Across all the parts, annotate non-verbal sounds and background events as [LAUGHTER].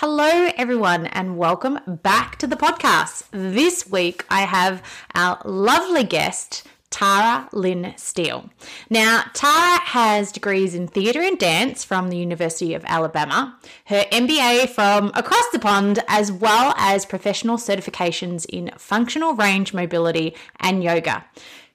Hello, everyone, and welcome back to the podcast. This week I have our lovely guest, Tara Lynn Steele. Now, Tara has degrees in theatre and dance from the University of Alabama, her MBA from across the pond, as well as professional certifications in functional range mobility and yoga.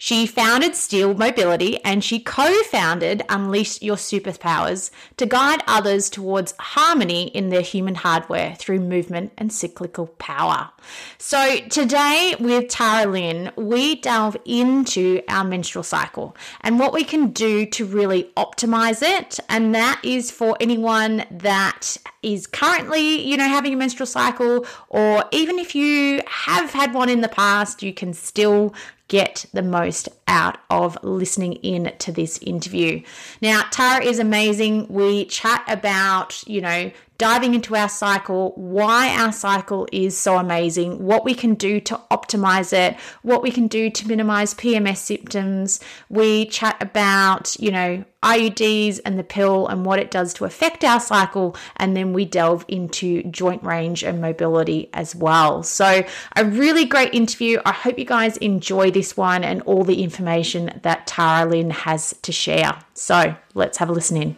She founded Steele Mobility and she co founded Unleash Your Superpowers to guide others towards harmony in their human hardware through movement and cyclical power. So, today with Tara Lynn, we delve into our menstrual cycle and what we can do to really optimize it. And that is for anyone that is currently, you know, having a menstrual cycle, or even if you have had one in the past, you can still get the most out of listening in to this interview. Now, Tara is amazing. We chat about, you know, diving into our cycle, why our cycle is so amazing, what we can do to optimize it, what we can do to minimize PMS symptoms. We chat about, you know, IUDs and the pill and what it does to affect our cycle. And then we delve into joint range and mobility as well. So, a really great interview. I hope you guys enjoy this one and all the information that Tara Lynn has to share. So, let's have a listen in.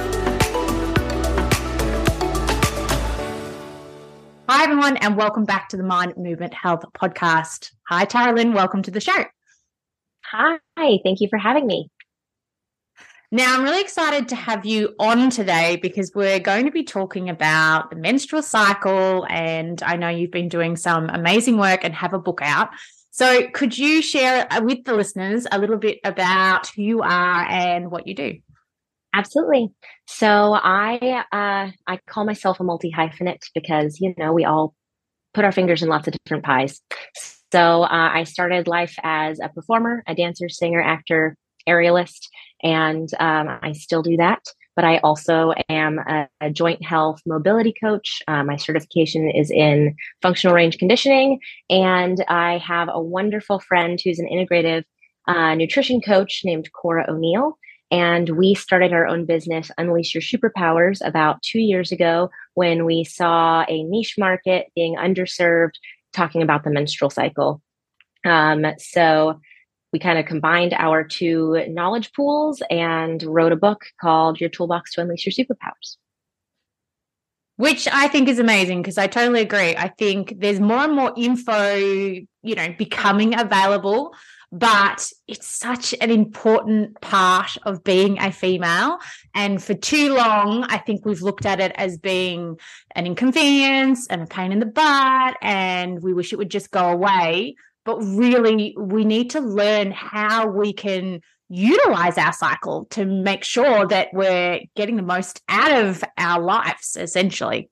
Hi, everyone, and welcome back to the Mind Movement Health podcast. Hi, Tara Lynn. Welcome to the show. Hi, thank you for having me. Now, I'm really excited to have you on today because we're going to be talking about the menstrual cycle. And I know you've been doing some amazing work and have a book out. So, could you share uh, with the listeners a little bit about who you are and what you do? Absolutely. So I uh, I call myself a multi hyphenate because you know we all put our fingers in lots of different pies. So uh, I started life as a performer, a dancer, singer, actor, aerialist, and um, I still do that. But I also am a, a joint health mobility coach. Uh, my certification is in functional range conditioning, and I have a wonderful friend who's an integrative uh, nutrition coach named Cora O'Neill and we started our own business, Unleash Your Superpowers, about two years ago when we saw a niche market being underserved, talking about the menstrual cycle. Um, so we kind of combined our two knowledge pools and wrote a book called Your Toolbox to Unleash Your Superpowers. Which I think is amazing because I totally agree. I think there's more and more info, you know, becoming available but it's such an important part of being a female. And for too long, I think we've looked at it as being an inconvenience and a pain in the butt, and we wish it would just go away. But really, we need to learn how we can utilize our cycle to make sure that we're getting the most out of our lives, essentially.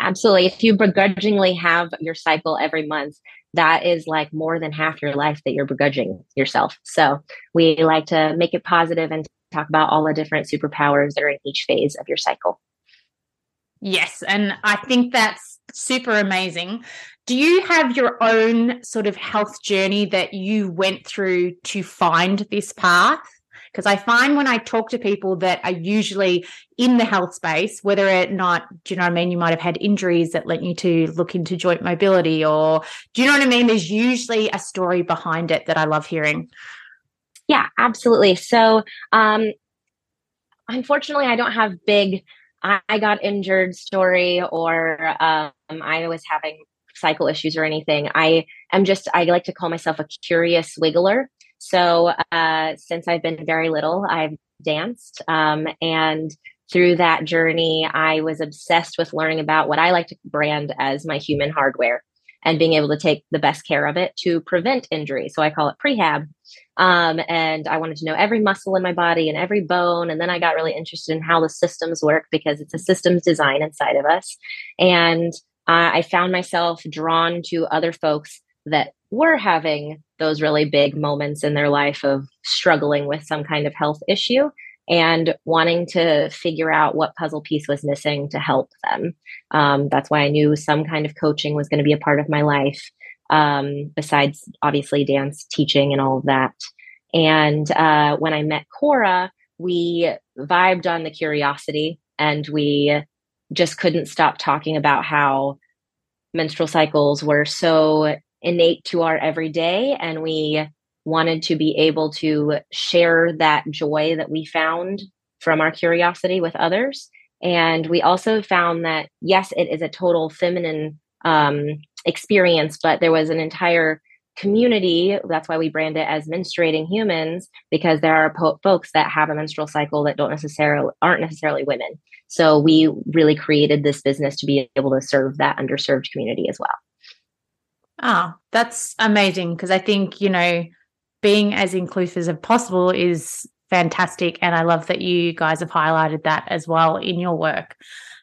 Absolutely. If you begrudgingly have your cycle every month, that is like more than half your life that you're begrudging yourself. So we like to make it positive and talk about all the different superpowers that are in each phase of your cycle. Yes. And I think that's super amazing. Do you have your own sort of health journey that you went through to find this path? Because I find when I talk to people that are usually in the health space, whether or not, do you know what I mean? You might have had injuries that led you to look into joint mobility, or do you know what I mean? There's usually a story behind it that I love hearing. Yeah, absolutely. So, um, unfortunately, I don't have big, I got injured story or um, I was having cycle issues or anything. I am just, I like to call myself a curious wiggler. So uh, since I've been very little, I've danced. Um, and through that journey, I was obsessed with learning about what I like to brand as my human hardware and being able to take the best care of it to prevent injury. So I call it prehab. Um, and I wanted to know every muscle in my body and every bone. And then I got really interested in how the systems work because it's a systems design inside of us. And uh, I found myself drawn to other folks that were having those really big moments in their life of struggling with some kind of health issue and wanting to figure out what puzzle piece was missing to help them. Um, that's why I knew some kind of coaching was going to be a part of my life, um, besides obviously dance teaching and all of that. And uh, when I met Cora, we vibed on the curiosity and we just couldn't stop talking about how menstrual cycles were so innate to our everyday and we wanted to be able to share that joy that we found from our curiosity with others. And we also found that yes it is a total feminine um, experience but there was an entire community that's why we brand it as menstruating humans because there are po- folks that have a menstrual cycle that don't necessarily aren't necessarily women. So we really created this business to be able to serve that underserved community as well oh that's amazing because i think you know being as inclusive as possible is fantastic and i love that you guys have highlighted that as well in your work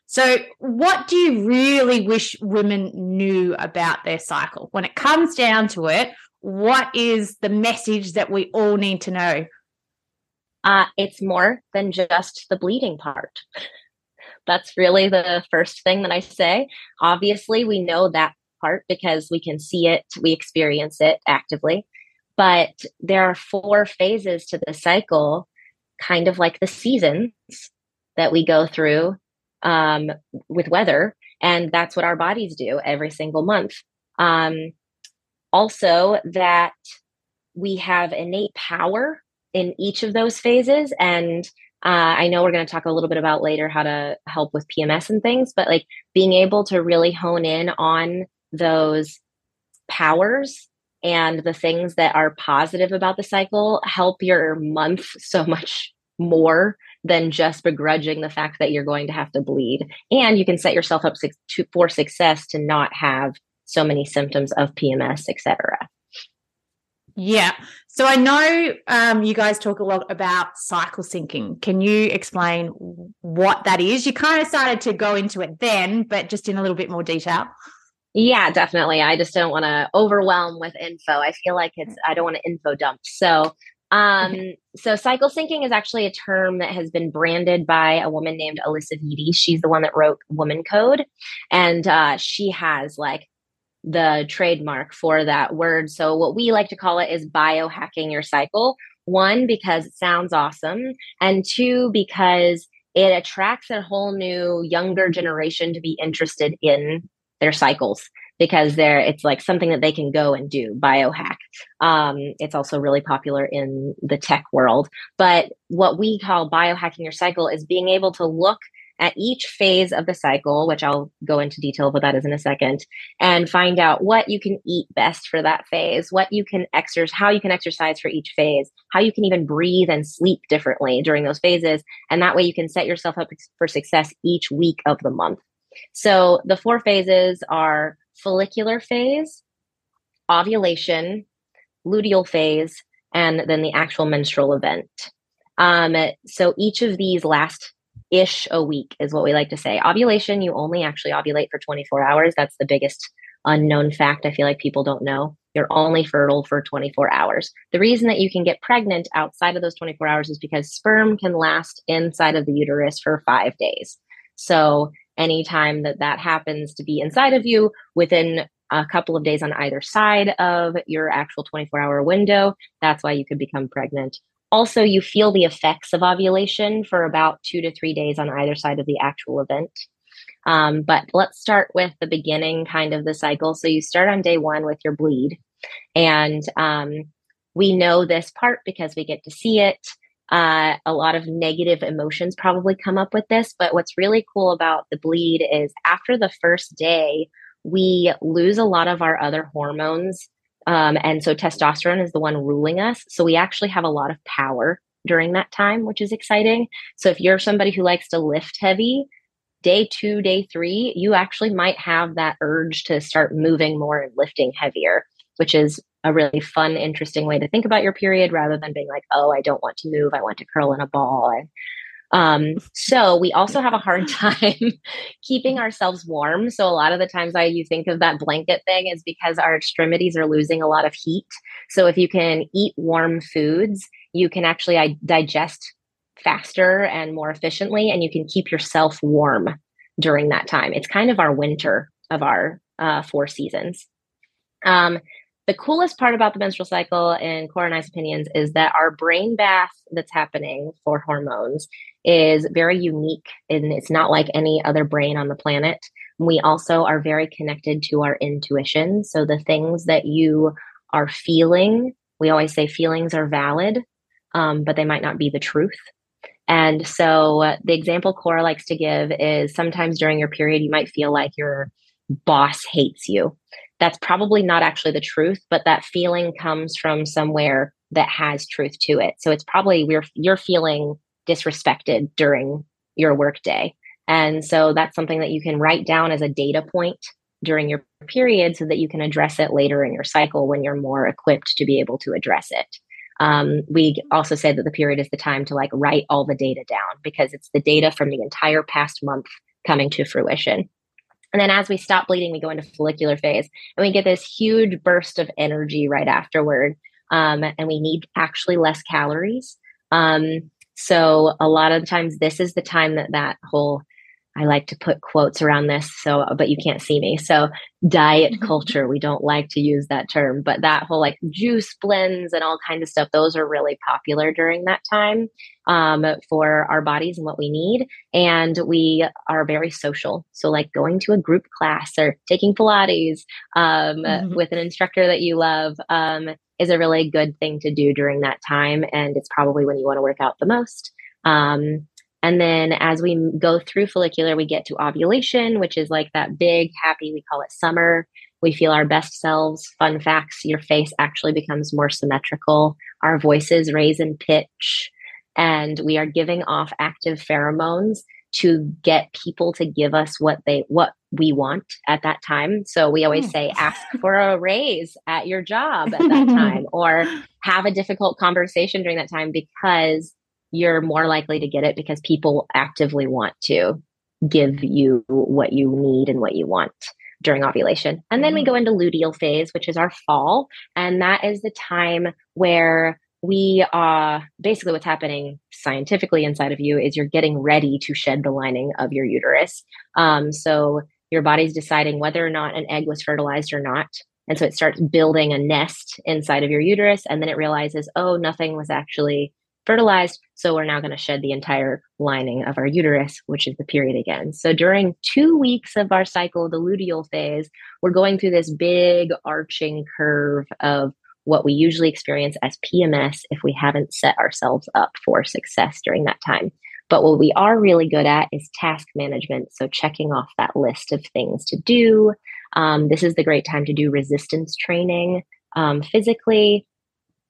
so, what do you really wish women knew about their cycle? When it comes down to it, what is the message that we all need to know? Uh, it's more than just the bleeding part. [LAUGHS] That's really the first thing that I say. Obviously, we know that part because we can see it, we experience it actively. But there are four phases to the cycle, kind of like the seasons that we go through um, with weather. And that's what our bodies do every single month. Um, also, that we have innate power in each of those phases. And uh, I know we're going to talk a little bit about later how to help with PMS and things, but like being able to really hone in on those powers and the things that are positive about the cycle help your month so much more than just begrudging the fact that you're going to have to bleed. And you can set yourself up for success to not have so many symptoms of PMS, etc. Yeah. So I know um, you guys talk a lot about cycle syncing. Can you explain what that is? You kind of started to go into it then, but just in a little bit more detail. Yeah, definitely. I just don't want to overwhelm with info. I feel like it's, I don't want to info dump. So um, so cycle syncing is actually a term that has been branded by a woman named Alisa Vitti. She's the one that wrote Woman Code, and uh, she has like the trademark for that word. So what we like to call it is biohacking your cycle. One because it sounds awesome, and two because it attracts a whole new younger generation to be interested in their cycles because they're it's like something that they can go and do biohack um, it's also really popular in the tech world but what we call biohacking your cycle is being able to look at each phase of the cycle, which I'll go into detail what that is in a second, and find out what you can eat best for that phase, what you can exercise, how you can exercise for each phase, how you can even breathe and sleep differently during those phases. And that way you can set yourself up for success each week of the month. So the four phases are follicular phase, ovulation, luteal phase, and then the actual menstrual event. Um, so each of these last ish a week is what we like to say. Ovulation, you only actually ovulate for 24 hours. That's the biggest unknown fact I feel like people don't know. You're only fertile for 24 hours. The reason that you can get pregnant outside of those 24 hours is because sperm can last inside of the uterus for five days. So anytime that that happens to be inside of you within a couple of days on either side of your actual 24 hour window, that's why you could become pregnant. Also, you feel the effects of ovulation for about two to three days on either side of the actual event. Um, but let's start with the beginning kind of the cycle. So you start on day one with your bleed. And um, we know this part because we get to see it uh, a lot of negative emotions probably come up with this. But what's really cool about the bleed is after the first day, we lose a lot of our other hormones. Um, and so testosterone is the one ruling us. So we actually have a lot of power during that time, which is exciting. So if you're somebody who likes to lift heavy, day two, day three, you actually might have that urge to start moving more and lifting heavier, which is a really fun, interesting way to think about your period rather than being like, oh, I don't want to move. I want to curl in a ball. And, Um, so we also have a hard [LAUGHS] time keeping ourselves warm. So a lot of the times I you think of that blanket thing is because our extremities are losing a lot of heat. So if you can eat warm foods, you can actually digest faster and more efficiently, and you can keep yourself warm during that time. It's kind of our winter of our uh, four seasons. Um, the coolest part about the menstrual cycle, in Cora and I's opinions, is that our brain bath that's happening for hormones is very unique and it's not like any other brain on the planet. We also are very connected to our intuition. So the things that you are feeling, we always say feelings are valid, um, but they might not be the truth. And so uh, the example Cora likes to give is sometimes during your period, you might feel like your boss hates you. That's probably not actually the truth, but that feeling comes from somewhere that has truth to it. So it's probably we're, you're feeling disrespected during your workday. And so that's something that you can write down as a data point during your period so that you can address it later in your cycle when you're more equipped to be able to address it. Um, we also say that the period is the time to like write all the data down because it's the data from the entire past month coming to fruition. And then as we stop bleeding, we go into follicular phase and we get this huge burst of energy right afterward. Um, and we need actually less calories. Um, so a lot of times, this is the time that that whole I like to put quotes around this, so but you can't see me. So diet culture, we don't like to use that term, but that whole like juice blends and all kinds of stuff, those are really popular during that time um, for our bodies and what we need. And we are very social. So like going to a group class or taking Pilates um, mm-hmm. with an instructor that you love um, is a really good thing to do during that time. And it's probably when you want to work out the most. Um, and then as we go through follicular, we get to ovulation, which is like that big, happy, we call it summer. We feel our best selves. Fun facts your face actually becomes more symmetrical. Our voices raise in pitch. And we are giving off active pheromones to get people to give us what they what we want at that time. So we always hmm. say ask for a raise at your job at that [LAUGHS] time or have a difficult conversation during that time because you're more likely to get it because people actively want to give you what you need and what you want during ovulation. And then we mm-hmm. go into luteal phase, which is our fall. And that is the time where we uh basically what's happening scientifically inside of you is you're getting ready to shed the lining of your uterus. Um, so your body's deciding whether or not an egg was fertilized or not. And so it starts building a nest inside of your uterus. And then it realizes, oh, nothing was actually fertilized. So we're now going to shed the entire lining of our uterus, which is the period again. So during two weeks of our cycle, the luteal phase, we're going through this big arching curve of what we usually experience as PMS if we haven't set ourselves up for success during that time. But what we are really good at is task management. So checking off that list of things to do. Um, this is the great time to do resistance training um, physically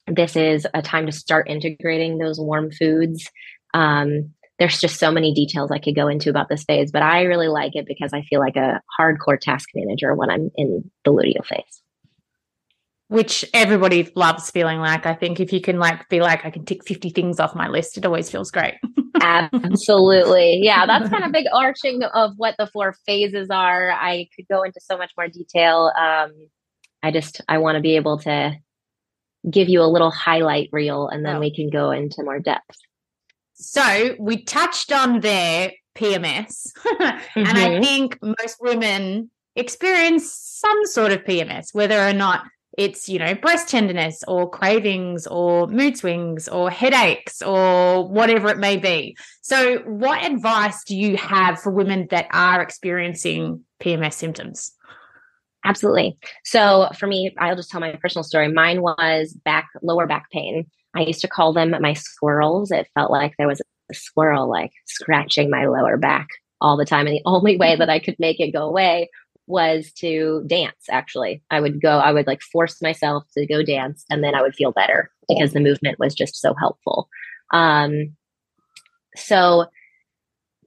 this is a time to start integrating those warm foods. Um, there's just so many details I could go into about this phase, but I really like it because I feel like a hardcore task manager when I'm in the luteal phase. Which everybody loves feeling like. I think if you can like be like, I can tick 50 things off my list, it always feels great. [LAUGHS] Absolutely. Yeah, that's kind of big arching of what the four phases are. I could go into so much more detail. Um, I just I want to be able to give you a little highlight reel and then oh. we can go into more depth. So we touched on their PMS, mm-hmm. [LAUGHS] and I mm-hmm. think most women experience some sort of PMS, whether or not it's you know breast tenderness or cravings or mood swings or headaches or whatever it may be so what advice do you have for women that are experiencing pms symptoms Absolutely. So for me, I'll just tell my personal story. Mine was back, lower back pain. I used to call them my squirrels. It felt like there was a squirrel like scratching my lower back all the time. And the only way that I could make it go away was to dance. Actually, I would go, I would like force myself to go dance and then I would feel better because the movement was just so helpful. Um, so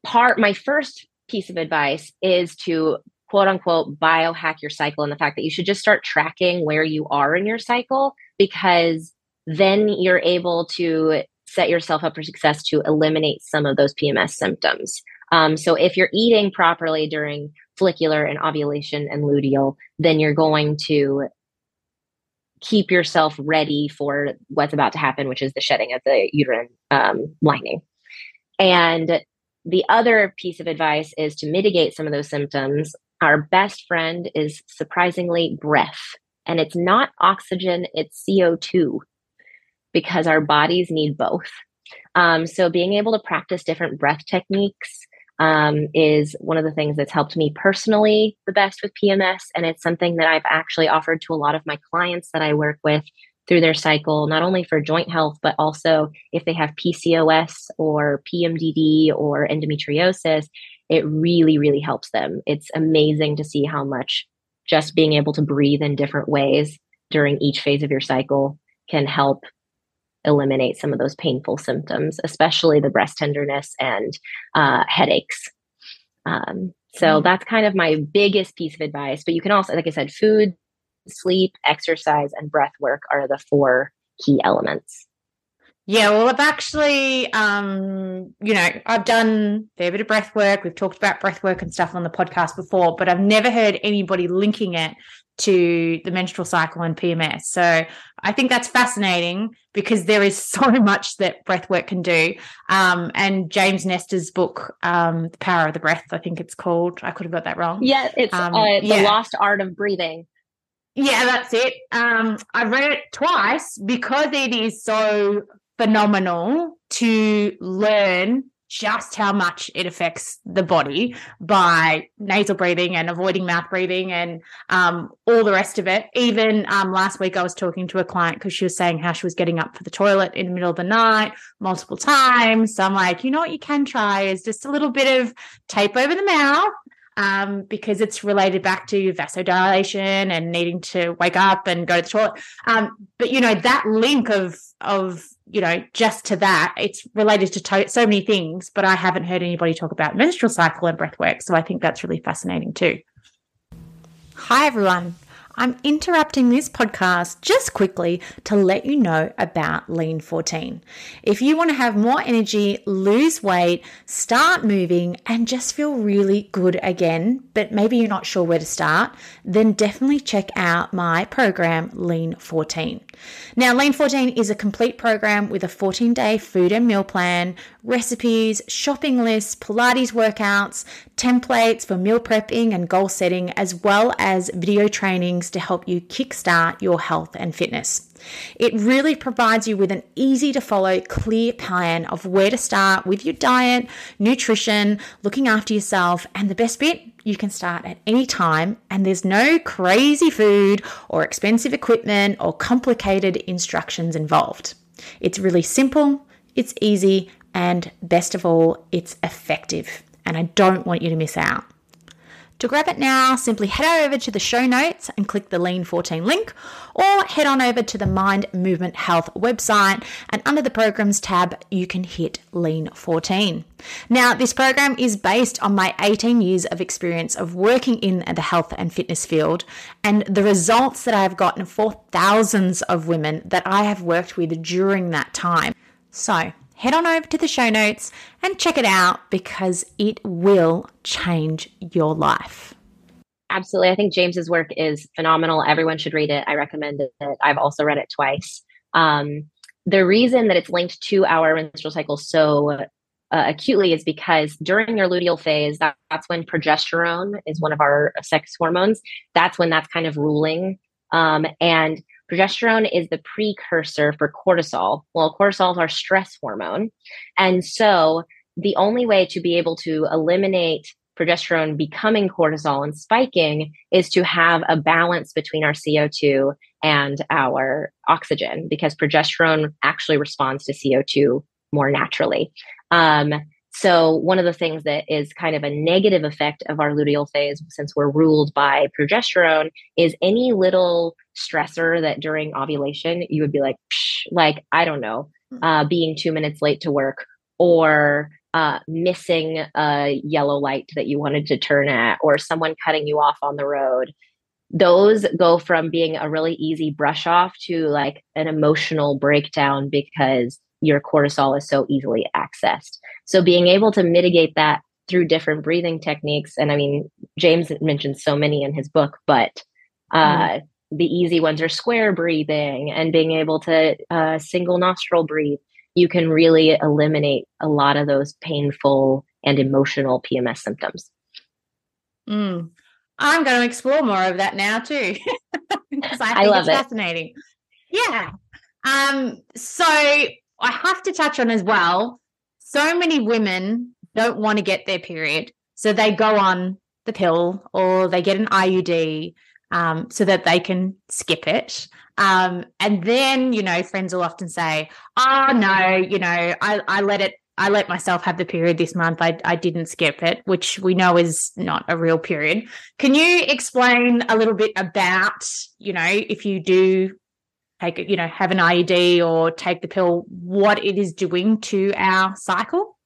part, my first piece of advice is to quote unquote biohack your cycle and the fact that you should just start tracking where you are in your cycle because then you're able to set yourself up for success to eliminate some of those PMS symptoms. Um, so if you're eating properly during follicular and ovulation and luteal, then you're going to keep yourself ready for what's about to happen, which is the shedding of the uterine um, lining. And the other piece of advice is to mitigate some of those symptoms. Our best friend is surprisingly breath, and it's not oxygen, it's CO2 because our bodies need both. Um, so, being able to practice different breath techniques um, is one of the things that's helped me personally the best with PMS. And it's something that I've actually offered to a lot of my clients that I work with through their cycle, not only for joint health, but also if they have PCOS or PMDD or endometriosis, it really, really helps them. It's amazing to see how much just being able to breathe in different ways during each phase of your cycle can help eliminate some of those painful symptoms, especially the breast tenderness and uh, headaches. Um, so mm-hmm. that's kind of my biggest piece of advice. But you can also, like I said, food, sleep, exercise, and breath work are the four key elements. Yeah, well, I've actually, um, you know, I've done a fair bit of breath work. We've talked about breath work and stuff on the podcast before, but I've never heard anybody linking it to the menstrual cycle and PMS. So I think that's fascinating because there is [LAUGHS] so much that breath work can do. Um, and James Nestor's book, um, The Power of the Breath, I think it's called. I could have got that wrong. Yeah, it's um, uh, The yeah. Lost Art of Breathing. Yeah, that's it. Um, I read it twice because it is so phenomenal to learn just how much it affects the body by nasal breathing and avoiding mouth breathing and um, all the rest of it. Even um, last week, I was talking to a client because she was saying how she was getting up for the toilet in the middle of the night multiple times. So I'm like, you know what you can try is just a little bit of tape over the mouth um, because it's related back to vasodilation and needing to wake up and go to the toilet. Um, but you know that link of of you know just to that, it's related to, to so many things. But I haven't heard anybody talk about menstrual cycle and breath work, so I think that's really fascinating too. Hi everyone. I'm interrupting this podcast just quickly to let you know about Lean 14. If you want to have more energy, lose weight, start moving, and just feel really good again, but maybe you're not sure where to start, then definitely check out my program, Lean 14. Now, Lean 14 is a complete program with a 14 day food and meal plan, recipes, shopping lists, Pilates workouts, templates for meal prepping and goal setting, as well as video trainings to help you kickstart your health and fitness. It really provides you with an easy to follow, clear plan of where to start with your diet, nutrition, looking after yourself, and the best bit, you can start at any time, and there's no crazy food or expensive equipment or complicated instructions involved. It's really simple, it's easy, and best of all, it's effective. And I don't want you to miss out. To grab it now, simply head over to the show notes and click the Lean 14 link, or head on over to the Mind Movement Health website and under the programs tab, you can hit Lean 14. Now, this program is based on my 18 years of experience of working in the health and fitness field and the results that I have gotten for thousands of women that I have worked with during that time. So, head on over to the show notes and check it out because it will change your life. Absolutely. I think James's work is phenomenal. Everyone should read it. I recommend it. I've also read it twice. Um, the reason that it's linked to our menstrual cycle so uh, acutely is because during your luteal phase, that, that's when progesterone is one of our sex hormones. That's when that's kind of ruling. Um, and Progesterone is the precursor for cortisol. Well, cortisol is our stress hormone. And so the only way to be able to eliminate progesterone becoming cortisol and spiking is to have a balance between our CO2 and our oxygen because progesterone actually responds to CO2 more naturally. Um, so, one of the things that is kind of a negative effect of our luteal phase, since we're ruled by progesterone, is any little stressor that during ovulation you would be like, like, I don't know, hmm. uh, being two minutes late to work or uh, missing a yellow light that you wanted to turn at or someone cutting you off on the road. Those go from being a really easy brush off to like an emotional breakdown because your cortisol is so easily accessed. So being able to mitigate that through different breathing techniques, and I mean, James mentioned so many in his book, but uh, mm the easy ones are square breathing and being able to uh, single nostril breathe. You can really eliminate a lot of those painful and emotional PMS symptoms. Mm. I'm going to explore more of that now too, [LAUGHS] because I think I love it's it. fascinating. Yeah. Um, so I have to touch on as well. So many women don't want to get their period, so they go on the pill or they get an IUD um, so that they can skip it. Um, and then, you know, friends will often say, "Oh no, you know, I, I let it I let myself have the period this month. I, I didn't skip it, which we know is not a real period. Can you explain a little bit about, you know, if you do take it, you know, have an IUD or take the pill, what it is doing to our cycle?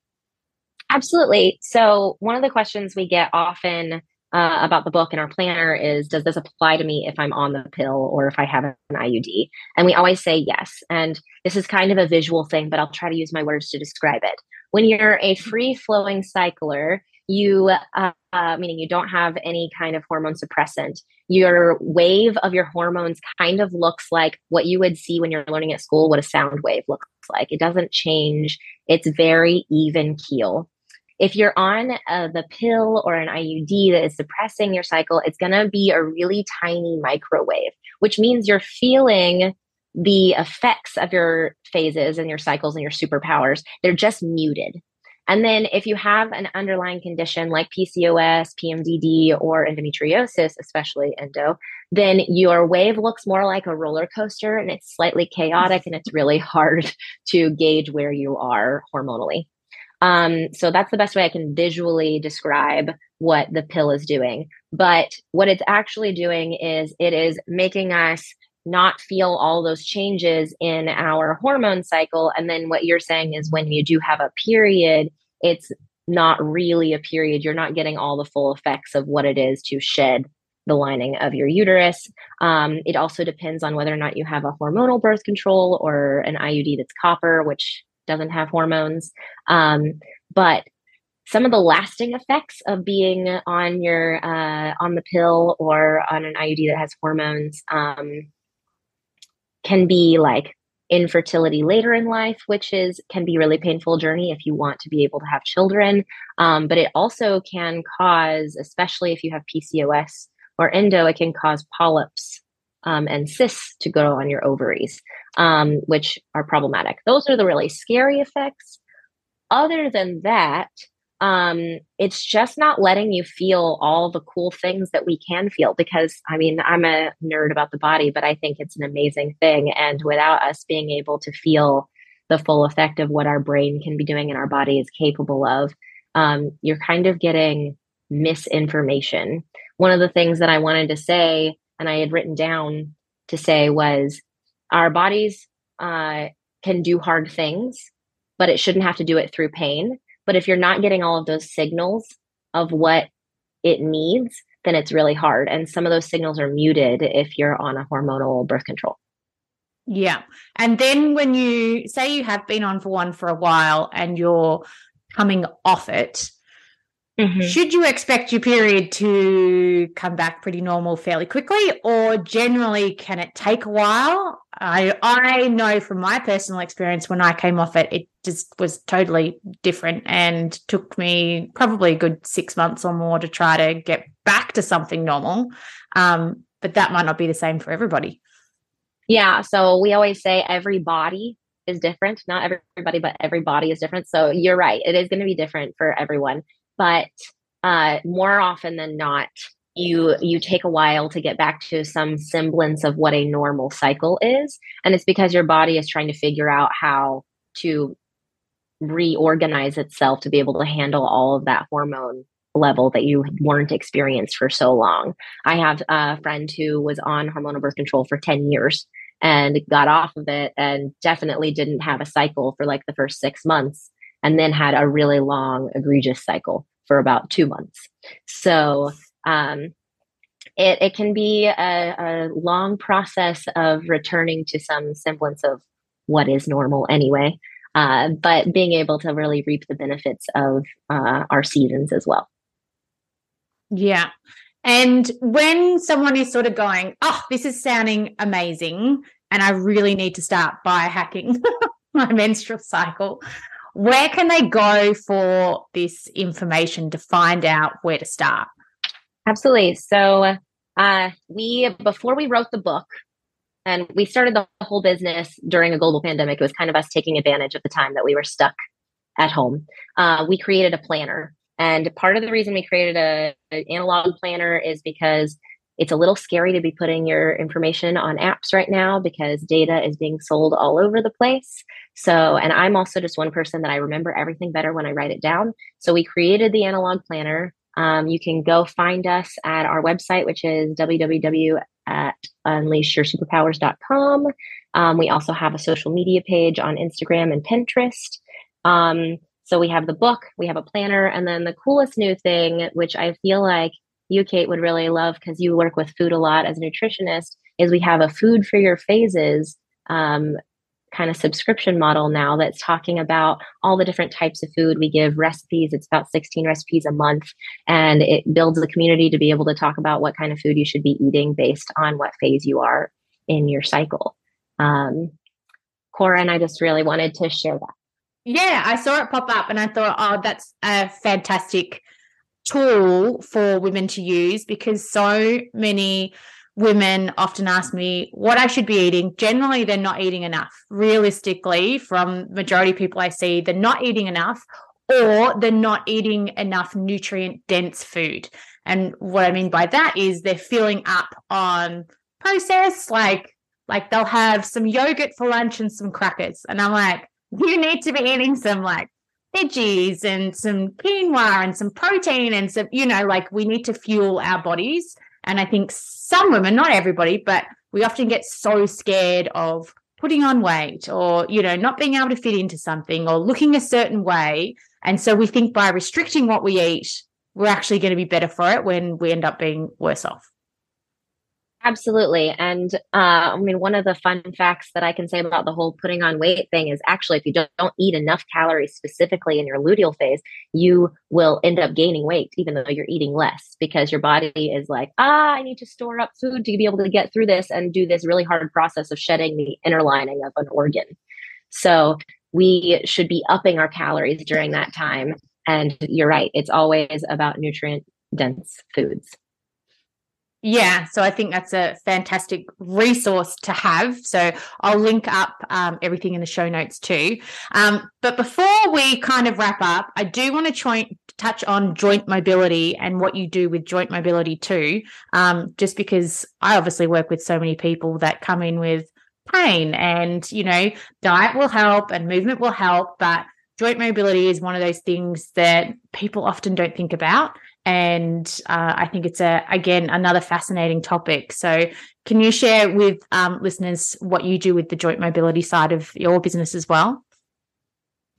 Absolutely. So, one of the questions we get often uh, about the book and our planner is Does this apply to me if I'm on the pill or if I have an IUD? And we always say yes. And this is kind of a visual thing, but I'll try to use my words to describe it. When you're a free flowing cycler, you, uh, uh, meaning you don't have any kind of hormone suppressant, your wave of your hormones kind of looks like what you would see when you're learning at school what a sound wave looks like. It doesn't change, it's very even keel. If you're on uh, the pill or an IUD that is suppressing your cycle, it's going to be a really tiny microwave, which means you're feeling the effects of your phases and your cycles and your superpowers. They're just muted. And then if you have an underlying condition like PCOS, PMDD, or endometriosis, especially endo, then your wave looks more like a roller coaster and it's slightly chaotic and it's really [LAUGHS] hard to gauge where you are hormonally. Um, so that's the best way I can visually describe what the pill is doing. But what it's actually doing is it is making us not feel all those changes in our hormone cycle. And then what you're saying is when you do have a period, it's not really a period. You're not getting all the full effects of what it is to shed the lining of your uterus. Um, it also depends on whether or not you have a hormonal birth control or an IUD that's copper, which doesn't have hormones. Um, but some of the lasting effects of being on your uh, on the pill or on an IUD that has hormones um, can be like infertility later in life, which is can be really painful journey if you want to be able to have children. Um, but it also can cause, especially if you have PCOS or endo, it can cause polyps um, and cysts to go on your ovaries, um, which are problematic. Those are the really scary effects. Other than that, um, it's just not letting you feel all the cool things that we can feel because I mean, I'm a nerd about the body, but I think it's an amazing thing. And without us being able to feel the full effect of what our brain can be doing and our body is capable of, um, you're kind of getting misinformation. One of the things that I wanted to say and I had written down to say was our bodies uh, can do hard things, but it shouldn't have to do it through pain. But if you're not getting all of those signals of what it needs, then it's really hard. And some of those signals are muted if you're on a hormonal birth control. Yeah. And then when you say you have been on for one for a while and you're coming off it, Mm-hmm. Should you expect your period to come back pretty normal fairly quickly, or generally can it take a while? I I know from my personal experience when I came off it, it just was totally different and took me probably a good six months or more to try to get back to something normal. Um, but that might not be the same for everybody. Yeah. So we always say every body is different. Not everybody, but every body is different. So you're right. It is going to be different for everyone but uh, more often than not, you you take a while to get back to some semblance of what a normal cycle is, and it's because your body is trying to figure out how to reorganize itself to be able to handle all of that hormone level that you weren't experienced for so long. I have a friend who was on hormonal birth control for 10 years and got off of it and definitely didn't have a cycle for like the first six months and then had a really long, egregious cycle for about two months. So um, it, it can be a, a long process of returning to some semblance of what is normal anyway. uh, but being able to really reap the benefits of uh, our seasons as well. Yeah. And when someone is sort of going, oh, this is sounding amazing, and I really need to start biohacking [LAUGHS] my menstrual cycle, where can they go for this information to find out where to start? Absolutely. So, uh, we, before we wrote the book, and we started the whole business during a global pandemic, it was kind of us taking advantage of the time that we were stuck at home. Uh, we created a planner. And part of the reason we created a, an analog planner is because it's a little scary to be putting your information on apps right now because data is being sold all over the place. So, and I'm also just one person that I remember everything better when I write it down. So, we created the analog planner. Um, you can go find us at our website, which is www at unleashyoursuperpowers.com. Um, we also have a social media page on Instagram and Pinterest. Um, so we have the book, we have a planner, and then the coolest new thing, which I feel like you, Kate, would really love because you work with food a lot as a nutritionist, is we have a food for your phases um, kind of subscription model now that's talking about all the different types of food. We give recipes, it's about 16 recipes a month, and it builds the community to be able to talk about what kind of food you should be eating based on what phase you are in your cycle. Um, Cora and I just really wanted to share that. Yeah, I saw it pop up and I thought, oh, that's a fantastic tool for women to use because so many women often ask me what I should be eating. Generally, they're not eating enough. Realistically, from majority people I see, they're not eating enough or they're not eating enough nutrient dense food. And what I mean by that is they're filling up on processed, like like they'll have some yogurt for lunch and some crackers. And I'm like, you need to be eating some like veggies and some quinoa and some protein and some, you know, like we need to fuel our bodies. And I think some women, not everybody, but we often get so scared of putting on weight or, you know, not being able to fit into something or looking a certain way. And so we think by restricting what we eat, we're actually going to be better for it when we end up being worse off. Absolutely. And uh, I mean, one of the fun facts that I can say about the whole putting on weight thing is actually, if you don't, don't eat enough calories specifically in your luteal phase, you will end up gaining weight, even though you're eating less, because your body is like, ah, I need to store up food to be able to get through this and do this really hard process of shedding the inner lining of an organ. So we should be upping our calories during that time. And you're right, it's always about nutrient dense foods. Yeah, so I think that's a fantastic resource to have. So I'll link up um, everything in the show notes too. Um, but before we kind of wrap up, I do want to try, touch on joint mobility and what you do with joint mobility too. Um, just because I obviously work with so many people that come in with pain, and you know, diet will help and movement will help, but joint mobility is one of those things that people often don't think about and uh, I think it's a again another fascinating topic. So, can you share with um, listeners what you do with the joint mobility side of your business as well?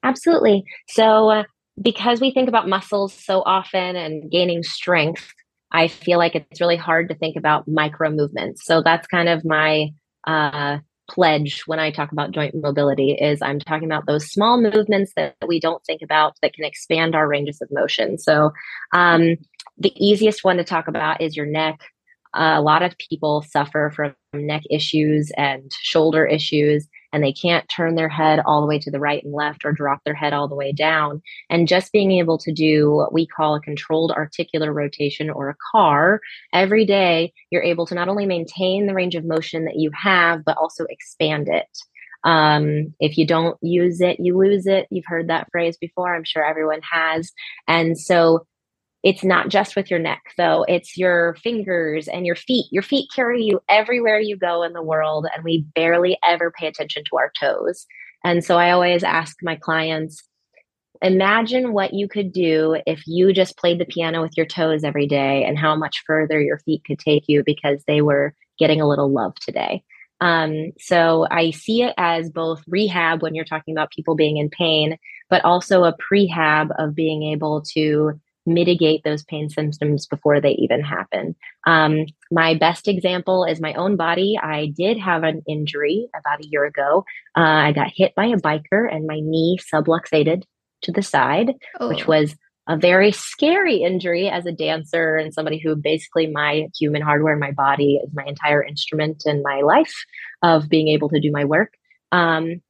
Absolutely. So, uh, because we think about muscles so often and gaining strength, I feel like it's really hard to think about micro movements. So that's kind of my uh, pledge when I talk about joint mobility is I'm talking about those small movements that we don't think about that can expand our ranges of motion. So um, the easiest one to talk about is your neck. Uh, a lot of people suffer from neck issues and shoulder issues, and they can't turn their head all the way to the right and left or drop their head all the way down. And just being able to do what we call a controlled articular rotation or a CAR every day, you're able to not only maintain the range of motion that you have, but also expand it. Um, if you don't use it, you lose it. You've heard that phrase before. I'm sure everyone has. And so it's not just with your neck, though. It's your fingers and your feet. Your feet carry you everywhere you go in the world, and we barely ever pay attention to our toes. And so I always ask my clients imagine what you could do if you just played the piano with your toes every day and how much further your feet could take you because they were getting a little love today. Um, so I see it as both rehab when you're talking about people being in pain, but also a prehab of being able to mitigate those pain symptoms before they even happen. Um, my best example is my own body. I did have an injury about a year ago. Uh, I got hit by a biker and my knee subluxated to the side, oh. which was a very scary injury as a dancer and somebody who basically my human hardware my body is my entire instrument in my life of being able to do my work. Um,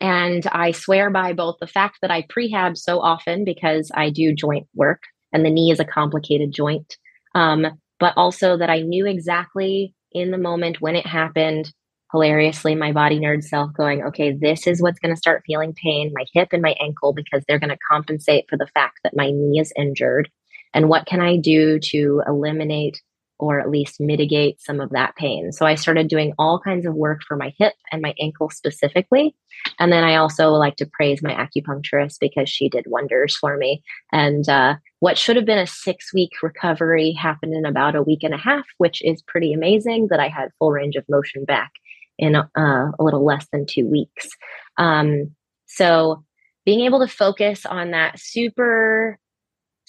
and I swear by both the fact that I prehab so often because I do joint work and the knee is a complicated joint, um, but also that I knew exactly in the moment when it happened hilariously my body nerd self going, okay, this is what's going to start feeling pain, my hip and my ankle, because they're going to compensate for the fact that my knee is injured. And what can I do to eliminate or at least mitigate some of that pain? So I started doing all kinds of work for my hip and my ankle specifically. And then I also like to praise my acupuncturist because she did wonders for me. And uh, what should have been a six week recovery happened in about a week and a half, which is pretty amazing that I had full range of motion back in uh, a little less than two weeks. Um, so being able to focus on that super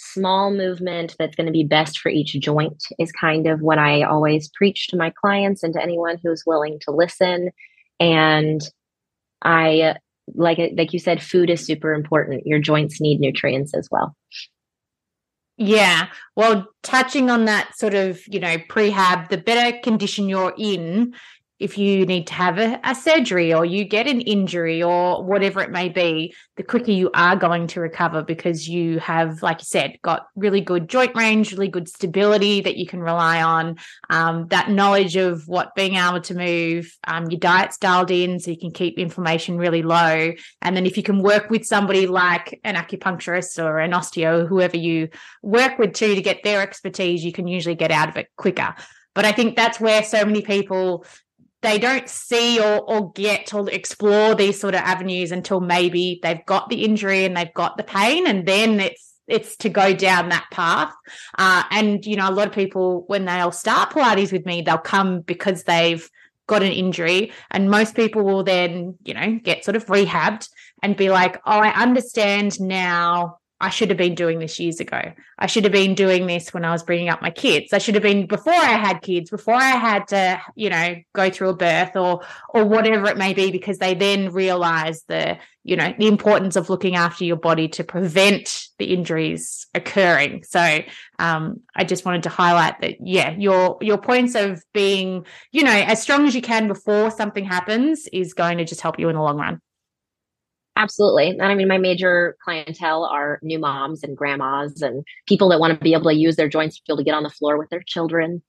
small movement that's going to be best for each joint is kind of what I always preach to my clients and to anyone who's willing to listen. And I like like you said, food is super important. Your joints need nutrients as well. Yeah. Well, touching on that sort of, you know, prehab, the better condition you're in, if you need to have a, a, surgery or you get an injury or whatever it may be, the quicker you are going to recover because you have, like you said, got really good joint range, really good stability that you can rely on, um, that knowledge of what being able to move, um, your diet's dialed in so you can keep inflammation really low. And then if you can work with somebody like an acupuncturist or an osteo, whoever you work with too, to get their expertise, you can usually get out of it quicker. But I think that's where so many people they don't see or, or get or explore these sort of avenues until maybe they've got the injury and they've got the pain and then it's it's to go down that path. Uh, and you know a lot of people when they'll start pilates with me they'll come because they've got an injury and most people will then you know get sort of rehabbed and be like oh i understand now I should have been doing this years ago. I should have been doing this when I was bringing up my kids. I should have been before I had kids, before I had to, you know, go through a birth or or whatever it may be because they then realize the, you know, the importance of looking after your body to prevent the injuries occurring. So, um, I just wanted to highlight that yeah, your your points of being, you know, as strong as you can before something happens is going to just help you in the long run. Absolutely. And I mean, my major clientele are new moms and grandmas and people that want to be able to use their joints to be able to get on the floor with their children.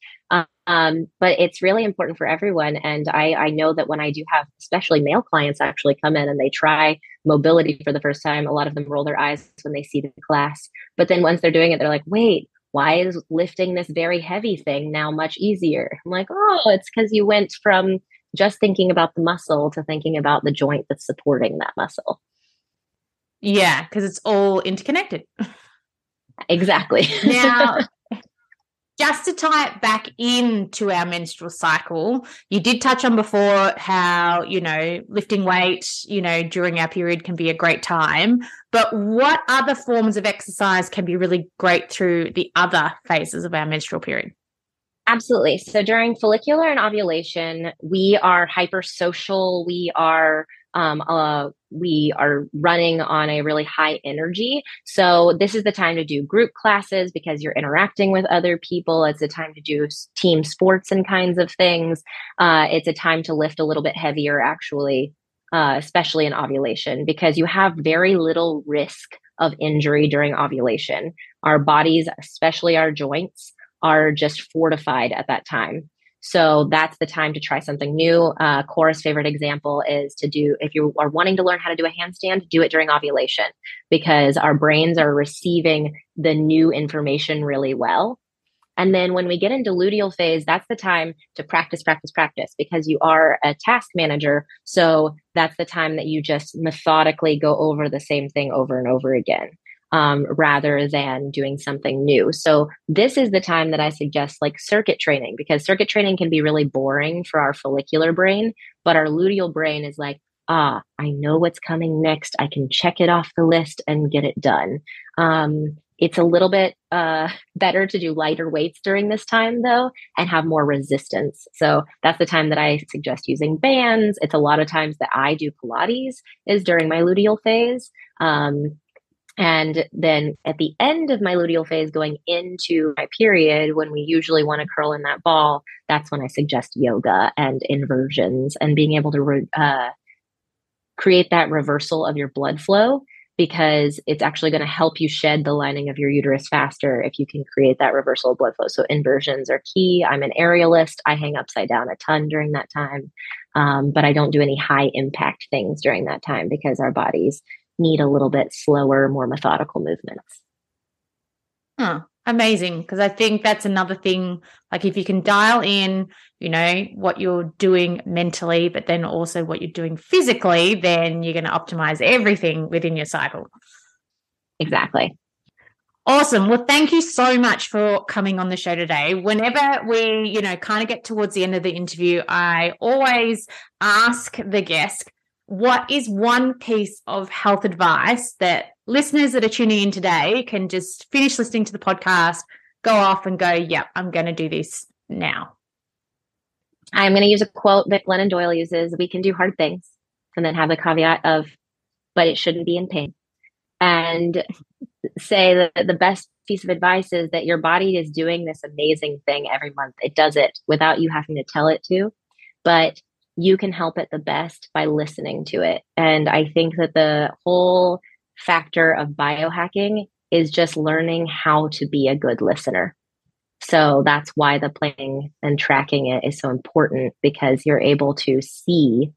Um, but it's really important for everyone. And I, I know that when I do have, especially male clients, actually come in and they try mobility for the first time, a lot of them roll their eyes when they see the class. But then once they're doing it, they're like, wait, why is lifting this very heavy thing now much easier? I'm like, oh, it's because you went from just thinking about the muscle to thinking about the joint that's supporting that muscle. Yeah, because it's all interconnected. Exactly. [LAUGHS] now, [LAUGHS] just to tie it back into our menstrual cycle, you did touch on before how, you know, lifting weight, you know, during our period can be a great time. But what other forms of exercise can be really great through the other phases of our menstrual period? Absolutely. So during follicular and ovulation, we are hypersocial. We are um, uh, we are running on a really high energy. So this is the time to do group classes because you're interacting with other people. It's a time to do team sports and kinds of things. Uh, it's a time to lift a little bit heavier, actually, uh, especially in ovulation, because you have very little risk of injury during ovulation. Our bodies, especially our joints, are just fortified at that time. So that's the time to try something new. Uh, Cora's favorite example is to do, if you are wanting to learn how to do a handstand, do it during ovulation because our brains are receiving the new information really well. And then when we get into luteal phase, that's the time to practice, practice, practice because you are a task manager. So that's the time that you just methodically go over the same thing over and over again um, rather than doing something new. So this is the time that I suggest like circuit training because circuit training can be really boring for our follicular brain, but our luteal brain is like, ah, I know what's coming next. I can check it off the list and get it done. Um, it's a little bit uh, [LAUGHS] better to do lighter weights during this time, though, and have more resistance. So that's the time that I suggest using bands. It's a lot of times that I do Pilates is during my luteal phase. Um, and then at the end of my luteal phase, going into my period, when we usually want to curl in that ball, that's when I suggest yoga and inversions and being able to re- uh, create that reversal of your blood flow because it's actually going to help you shed the lining of your uterus faster if you can create that reversal of blood flow. So inversions are key. I'm an aerialist. I hang upside down a ton during that time, um, but I don't do any high impact things during that time because our bodies need a little bit slower, more methodical movements. Huh. Amazing. Because I think that's another thing. Like if you can dial in, you know, what you're doing mentally, but then also what you're doing physically, then you're going to optimize everything within your cycle. Exactly. Awesome. Well, thank you so much for coming on the show today. Whenever we, you know, kind of get towards the end of the interview, I always ask the guest, what is one piece of health advice that listeners that are tuning in today can just finish listening to the podcast, go off and go, yep, I'm going to do this now? I'm going to use a quote that Glennon Doyle uses We can do hard things, and then have the caveat of, but it shouldn't be in pain. And say that the best piece of advice is that your body is doing this amazing thing every month. It does it without you having to tell it to, but you can help it the best by listening to it. And I think that the whole factor of biohacking is just learning how to be a good listener. So that's why the planning and tracking it is so important because you're able to see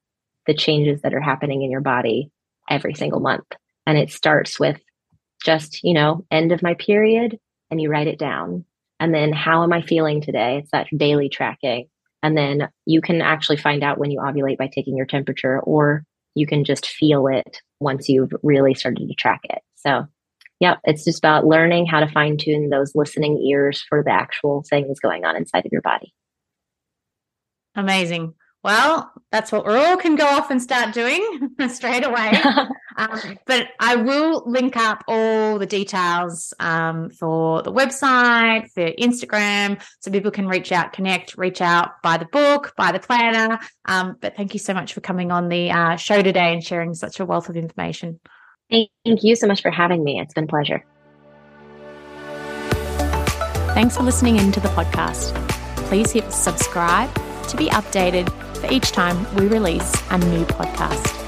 the changes that are happening in your body every single month. And it starts with just, you know, end of my period and you write it down. And then how am I feeling today? It's that daily tracking. And then you can actually find out when you ovulate by taking your temperature, or you can just feel it once you've really started to track it. So, yeah, it's just about learning how to fine tune those listening ears for the actual things going on inside of your body. Amazing. Well, that's what we all can go off and start doing [LAUGHS] straight away. [LAUGHS] um, but I will link up all the details um, for the website, for Instagram, so people can reach out, connect, reach out, buy the book, buy the planner. Um, but thank you so much for coming on the uh, show today and sharing such a wealth of information. Thank you so much for having me. It's been a pleasure. Thanks for listening in to the podcast. Please hit subscribe to be updated each time we release a new podcast.